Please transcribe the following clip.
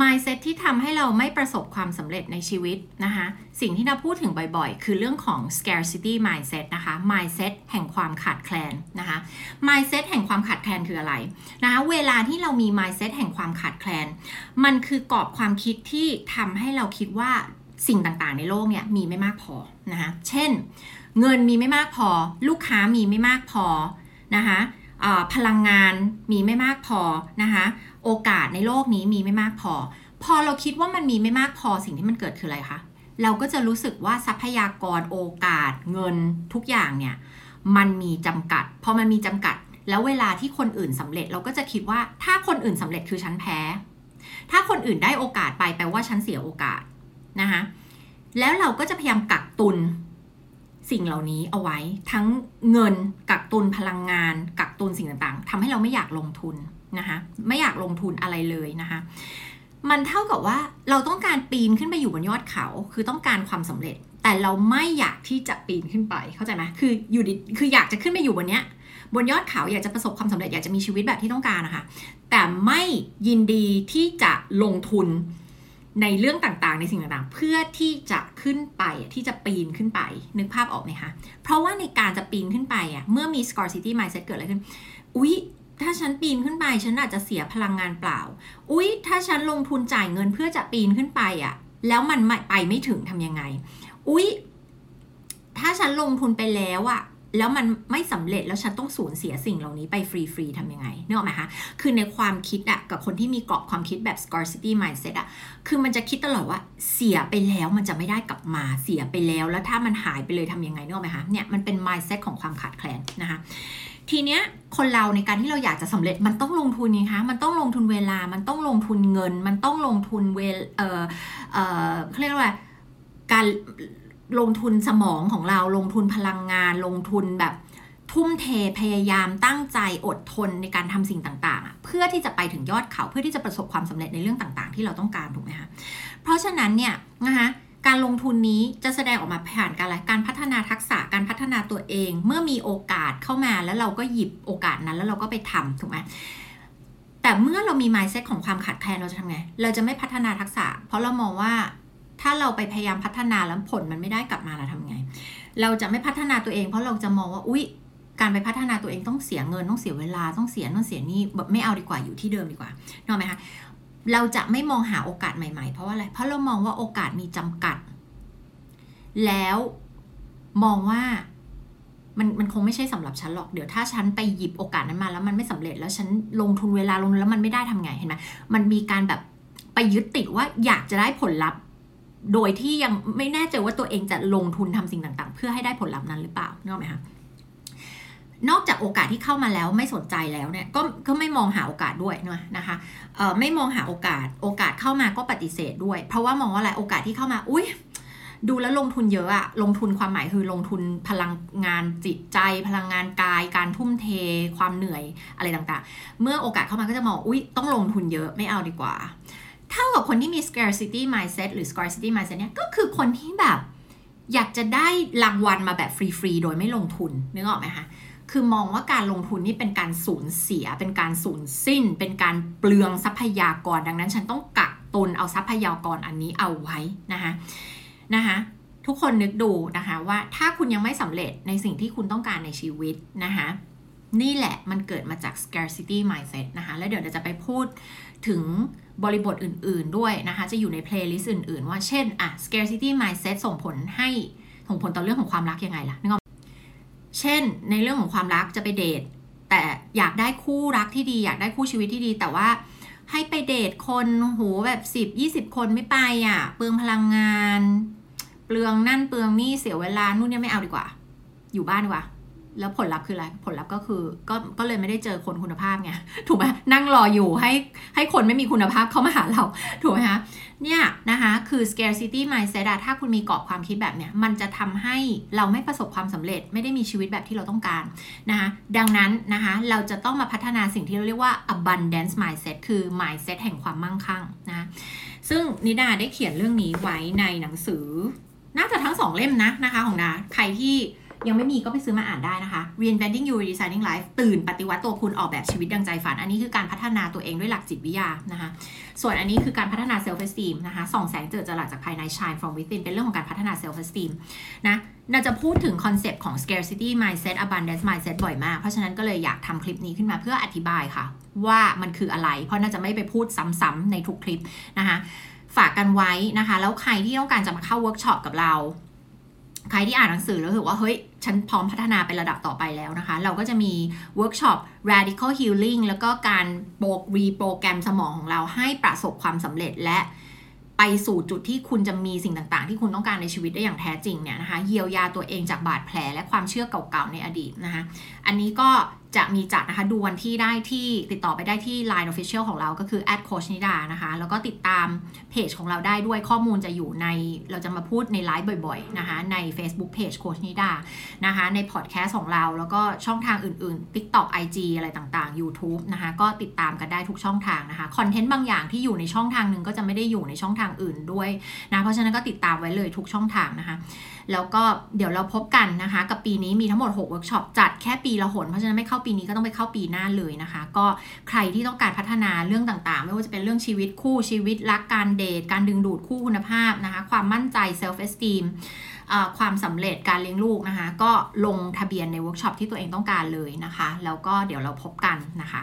mindset ที่ทำให้เราไม่ประสบความสำเร็จในชีวิตนะคะ สิ่งที่เราพูดถึงบ่อยๆ คือเรื่องของ scarcity mindset นะคะ mindset แห่งความขาดแคลนนะคะ mindset แห่งความขาดแคลนคืออะไรนะคะเวลาที่เรามี mindset แห่งความขาดแคลน มันคือกรอบความคิดที่ทำให้เราคิดว่าสิ่งต่างๆ ในโลกเนี่ยมีไม่มากพอนะคะ เช่น เงินมีไม่มากพอ ลูกค้ามีไม่มากพอนะคะ พลังงานมีไม่มากพอนะคะโอกาสในโลกนี้มีไม่มากพอ พอเราคิดว่ามันมีไม่มากพอสิ่งที่มันเกิดคืออะไรคะเราก็จะรู้สึกว่าทรัพยากรโอกาสเงินทุกอย่างเนี่ยมันมีจำกัดพอมันมีจำกัด แล้วเวลาที่คนอื่นสำเร็จเราก็จะคิดว่าถ้าคนอื่นสำเร็จคือฉันแพ้ ถ้าคนอื่นได้โอกาสไปแปลว่าฉันเสียโอกาสนะคะแล้วเราก็จะพยายามกักตุน สิ่งเหล่านี้เอาไว้ ทั้งเงินกักตุนพลังงาน กักตุนสิ่งต่างๆทำให้เราไม่อยากลงทุนนะคะไม่อยากลงทุนอะไรเลยนะคะมันเท่ากับว่าเราต้องการปีนขึ้นไปอยู่บนยอดเขา คือต้องการความสำเร็จ แต่เราไม่อยากที่จะปีนขึ้นไปเข้าใจไหมคืออยู่ดีคืออยากจะขึ้นไปอยู่บนเนี้ยบนยอดเขาอยากจะประสบความสำเร็จอยากจะมีชีวิตแบบที่ต้องการนะคะแต่ไม่ยินดีที่จะลงทุน ในเรื่องต่างๆ ในสิ่งต่างๆ เพื่อที่จะขึ้นไปที่จะปีนขึ้นไป นึกภาพออกไหมคะ เพราะว่าในการจะปีนขึ้นไปอะเมื่อมี scarcity mindset เกิดอะไรขึ้น อุ๊ย ถ้าฉันปีนขึ้นไป ฉันอาจจะเสียพลังงานเปล่า อุ๊ย ถ้าฉันลงทุนจ่ายเงินเพื่อจะปีนขึ้นไปอะแล้วมันไปไม่ถึงทำยังไง อุ๊ย ถ้าฉันลงทุนไปแล้วอะ แล้วมันไม่สำเร็จแล้วฉันต้องสูญเสียสิ่งเหล่านี้ไปฟรีๆทำยังไงเนออกไหมคะ คือในความคิดอะกับคนที่มีกรอบความคิดแบบ scarcity mindset อะคือมันจะคิดตลอดว่าเสียไปแล้วมันจะไม่ได้กลับมาเสียไปแล้ว แล้วถ้ามันหายไปเลยทำยังไงเนออกไหมคะเนี่ยมันเป็น mindset ของความขาดแคลนนะคะทีเนี้ยคนเราในการที่เราอยากจะสำเร็จมันต้องลงทุนไงคะมันต้องลงทุนเวลามันต้องลงทุนเงิน มันต้องลงทุนเวลเออเออเขาเรียกว่าการ ลงทุนสมองของเราลงทุนพลังงาน ลงทุนแบบทุ่มเทพยายามตั้งใจอดทนในการทำสิ่งต่างๆ เพื่อที่จะไปถึงยอดเขาเพื่อที่จะประสบความสำเร็จในเรื่องต่างๆ ที่เราต้องการถูกไหมคะเพราะฉะนั้นเนี่ยนะคะการลงทุนนี้จะแสดงออกมาผ่านการอะไรการพัฒนาทักษะการพัฒนาตัวเอง เมื่อมีโอกาสเข้ามาแล้วเราก็หยิบโอกาสนั้นแล้วเราก็ไปทำถูกไหมแต่เมื่อเรามี mindset ของความขาดแคลนเราจะทำไง เราจะไม่พัฒนาทักษะ เพราะเรามองว่า ถ้าเราไปพยายามพัฒนาแล้วผลมันไม่ได้กลับมาเราทำไง เราจะไม่พัฒนาตัวเองเพราะเราจะมองว่าอุ๊ย การไปพัฒนาตัวเองต้องเสียเงินต้องเสียเวลาต้องเสียนู่นเสียนี่แบบไม่เอาดีกว่าอยู่ที่เดิมดีกว่านึกไหมคะเราจะไม่มองหาโอกาสใหม่ๆ เพราะว่าอะไรเพราะเรามองว่าโอกาสมีจำกัด แล้วมองว่ามันมันคงไม่ใช่สำหรับฉันหรอก เดี๋ยวถ้าฉันไปหยิบโอกาสนั้นมาแล้วมันไม่สำเร็จแล้วฉันลงทุนเวลาลงแล้วมันไม่ได้ทำไงเห็นไหมมันมีการแบบไปยึดติดว่าอยากจะได้ผลลัพธ์ โดยที่ยังไม่แน่ใจว่าตัวเองจะลงทุนทำสิ่งต่างๆ เพื่อให้ได้ผลลัพธ์นั้นหรือเปล่านึกไหมคะนอกจากโอกาสที่เข้ามาแล้วไม่สนใจแล้วเนี่ยก็ก็ไม่มองหาโอกาสด้วยนะคะเอ่อไม่มองหาโอกาส โอกาสเข้ามาก็ปฏิเสธด้วย เพราะว่ามองว่าอะไรโอกาสที่เข้ามา อุ้ยดูแล้วลงทุนเยอะอะลงทุนความหมายคือลงทุนพลังงานจิตใจ พลังงานกาย การทุ่มเท ความเหนื่อยอะไรต่างๆ เมื่อโอกาสเข้ามาก็จะมองอุ้ยต้องลงทุนเยอะไม่เอาดีกว่า เท่ากับคนที่มี scarcity mindset หรือ scarcity mindset เนี่ยก็คือคนที่แบบอยากจะได้รางวัลมาแบบฟรี ๆ โดยไม่ลงทุนนึกออกไหมคะคือมองว่าการลงทุนนี่เป็นการสูญเสีย เป็นการสูญสิ้น เป็นการเปลืองทรัพยากรดังนั้นฉันต้องกักตุนเอาทรัพยากรอันนี้เอาไว้นะคะนะคะทุกคนนึกดูนะคะว่าถ้าคุณยังไม่สำเร็จในสิ่งที่คุณต้องการในชีวิตนะคะ นี่แหละมันเกิดมาจาก scarcity mindset นะคะ แล้วเดี๋ยวเราจะไปพูดถึงบริบทอื่นๆด้วยนะคะ จะอยู่ใน playlist อื่นๆ ว่าเช่นอะ scarcity mindset ส่งผลให้ส่งผลต่อเรื่องของความรักยังไงล่ะนึกออกเช่น ในเรื่องของความรักจะไปเดท แต่อยากได้คู่รักที่ดี อยากได้คู่ชีวิตที่ดี แต่ว่าให้ไปเดทคนโหแบบสิบยี่สิบคนไม่ไปอะเปลืองพลังงาน เปลืองนั่นเปลืองนี่เสียเวลานู่นเนี่ยไม่เอาดีกว่า อยู่บ้านดีกว่า แล้วผลลัพธ์คืออะไร ผลลัพธ์ก็คือก็ก็เลยไม่ได้เจอคนคุณภาพไงถูกไหมนั่งรออยู่ให้ให้คนไม่มีคุณภาพเข้ามาหาเรา ถูกไหมคะเนี่ยนะคะคือ scarcity mindset ถ้าคุณมีกรอบความคิดแบบเนี้ยมันจะทำให้เราไม่ประสบความสำเร็จ ไม่ได้มีชีวิตแบบที่เราต้องการนะคะดังนั้นนะคะเราจะต้องมาพัฒนาสิ่งที่เราเรียกว่า abundance mindset คือ mindset แห่งความมั่งคั่งนะซึ่งนิดาได้เขียนเรื่องนี้ไว้ในหนังสือ น่าจะทั้งสองเล่มนะนะคะของนาใครที่ ยังไม่มีก็ไปซื้อมาอ่านได้นะคะ Reinventing You Redesigning Life ตื่นปฏิวัติตัวคุณออกแบบชีวิตดังใจฝัน อันนี้คือการพัฒนาตัวเองด้วยหลักจิตวิทยานะคะ ส่วนอันนี้คือการพัฒนา self esteem นะคะส่องแสงเจิดจรัสจากภายใน shine from within เป็นเรื่องของการพัฒนา self esteem นะเราจะพูดถึง concept ของ scarcity mindset abundance mindset บ่อยมาก เพราะฉะนั้นก็เลยอยากทำคลิปนี้ขึ้นมาเพื่ออธิบายค่ะ ว่ามันคืออะไร เพราะน่าจะไม่ไปพูดซ้ำๆในทุกคลิปนะคะฝากกันไว้นะคะ แล้วใครที่ต้องการจะมาเข้าเวิร์กช็อปกับเรา ใครที่อ่านหนังสือแล้วรู้สึกว่าเฮ้ย ฉันพร้อมพัฒนาไประดับต่อไปแล้วนะคะ เราก็จะมีเวิร์กช็อป radical healing แล้วก็การโปร reprogram สมองของเราให้ประสบความสำเร็จและไปสู่จุดที่คุณจะมีสิ่งต่างๆ ที่คุณต้องการในชีวิตได้อย่างแท้จริงเนี่ยนะคะเยียวยาตัวเองจากบาดแผลและความเชื่อเก่าๆในอดีตนะคะ อันนี้ก็จะมีจัดนะคะ ดูวันที่ได้ที่ติดต่อไปได้ที่ Line Official ของเราก็คือ @coach นิดานะคะ แล้วก็ติดตามเพจของเราได้ด้วยข้อมูลจะอยู่ในเราจะมาพูดในไลฟ์บ่อยๆนะคะ ใน Facebook Page โค้ชนิดานะคะ ในพอดแคสต์ของเราแล้วก็ช่องทางอื่นๆ TikTok IG อะไรต่างๆ YouTube นะคะ ก็ติดตามกันได้ทุกช่องทางนะคะคอนเทนต์บางอย่างที่อยู่ในช่องทางหนึ่งก็จะไม่ได้อยู่ในช่องทางอื่นด้วยนะเพราะฉะนั้นก็ติดตามไว้เลยทุกช่องทางนะคะแล้วก็เดี๋ยวเราพบกันนะคะ กับปีนี้มีทั้งหมด6เวิร์กช็อปจัดแค่ปีละหนเพราะฉะนั้นไม่เข้าปีนี้ก็ต้องไปเข้าปีหน้าเลยนะคะ ก็ใครที่ต้องการพัฒนาเรื่องต่างๆ ไม่ว่าจะเป็นเรื่องชีวิตคู่ชีวิตรักการเดท การดึงดูดคู่คุณภาพนะคะ ความมั่นใจ self esteem ความสำเร็จการเลี้ยงลูกนะคะ ก็ลงทะเบียนในเวิร์กช็อปที่ตัวเองต้องการเลยนะคะ แล้วก็เดี๋ยวเราพบกันนะคะ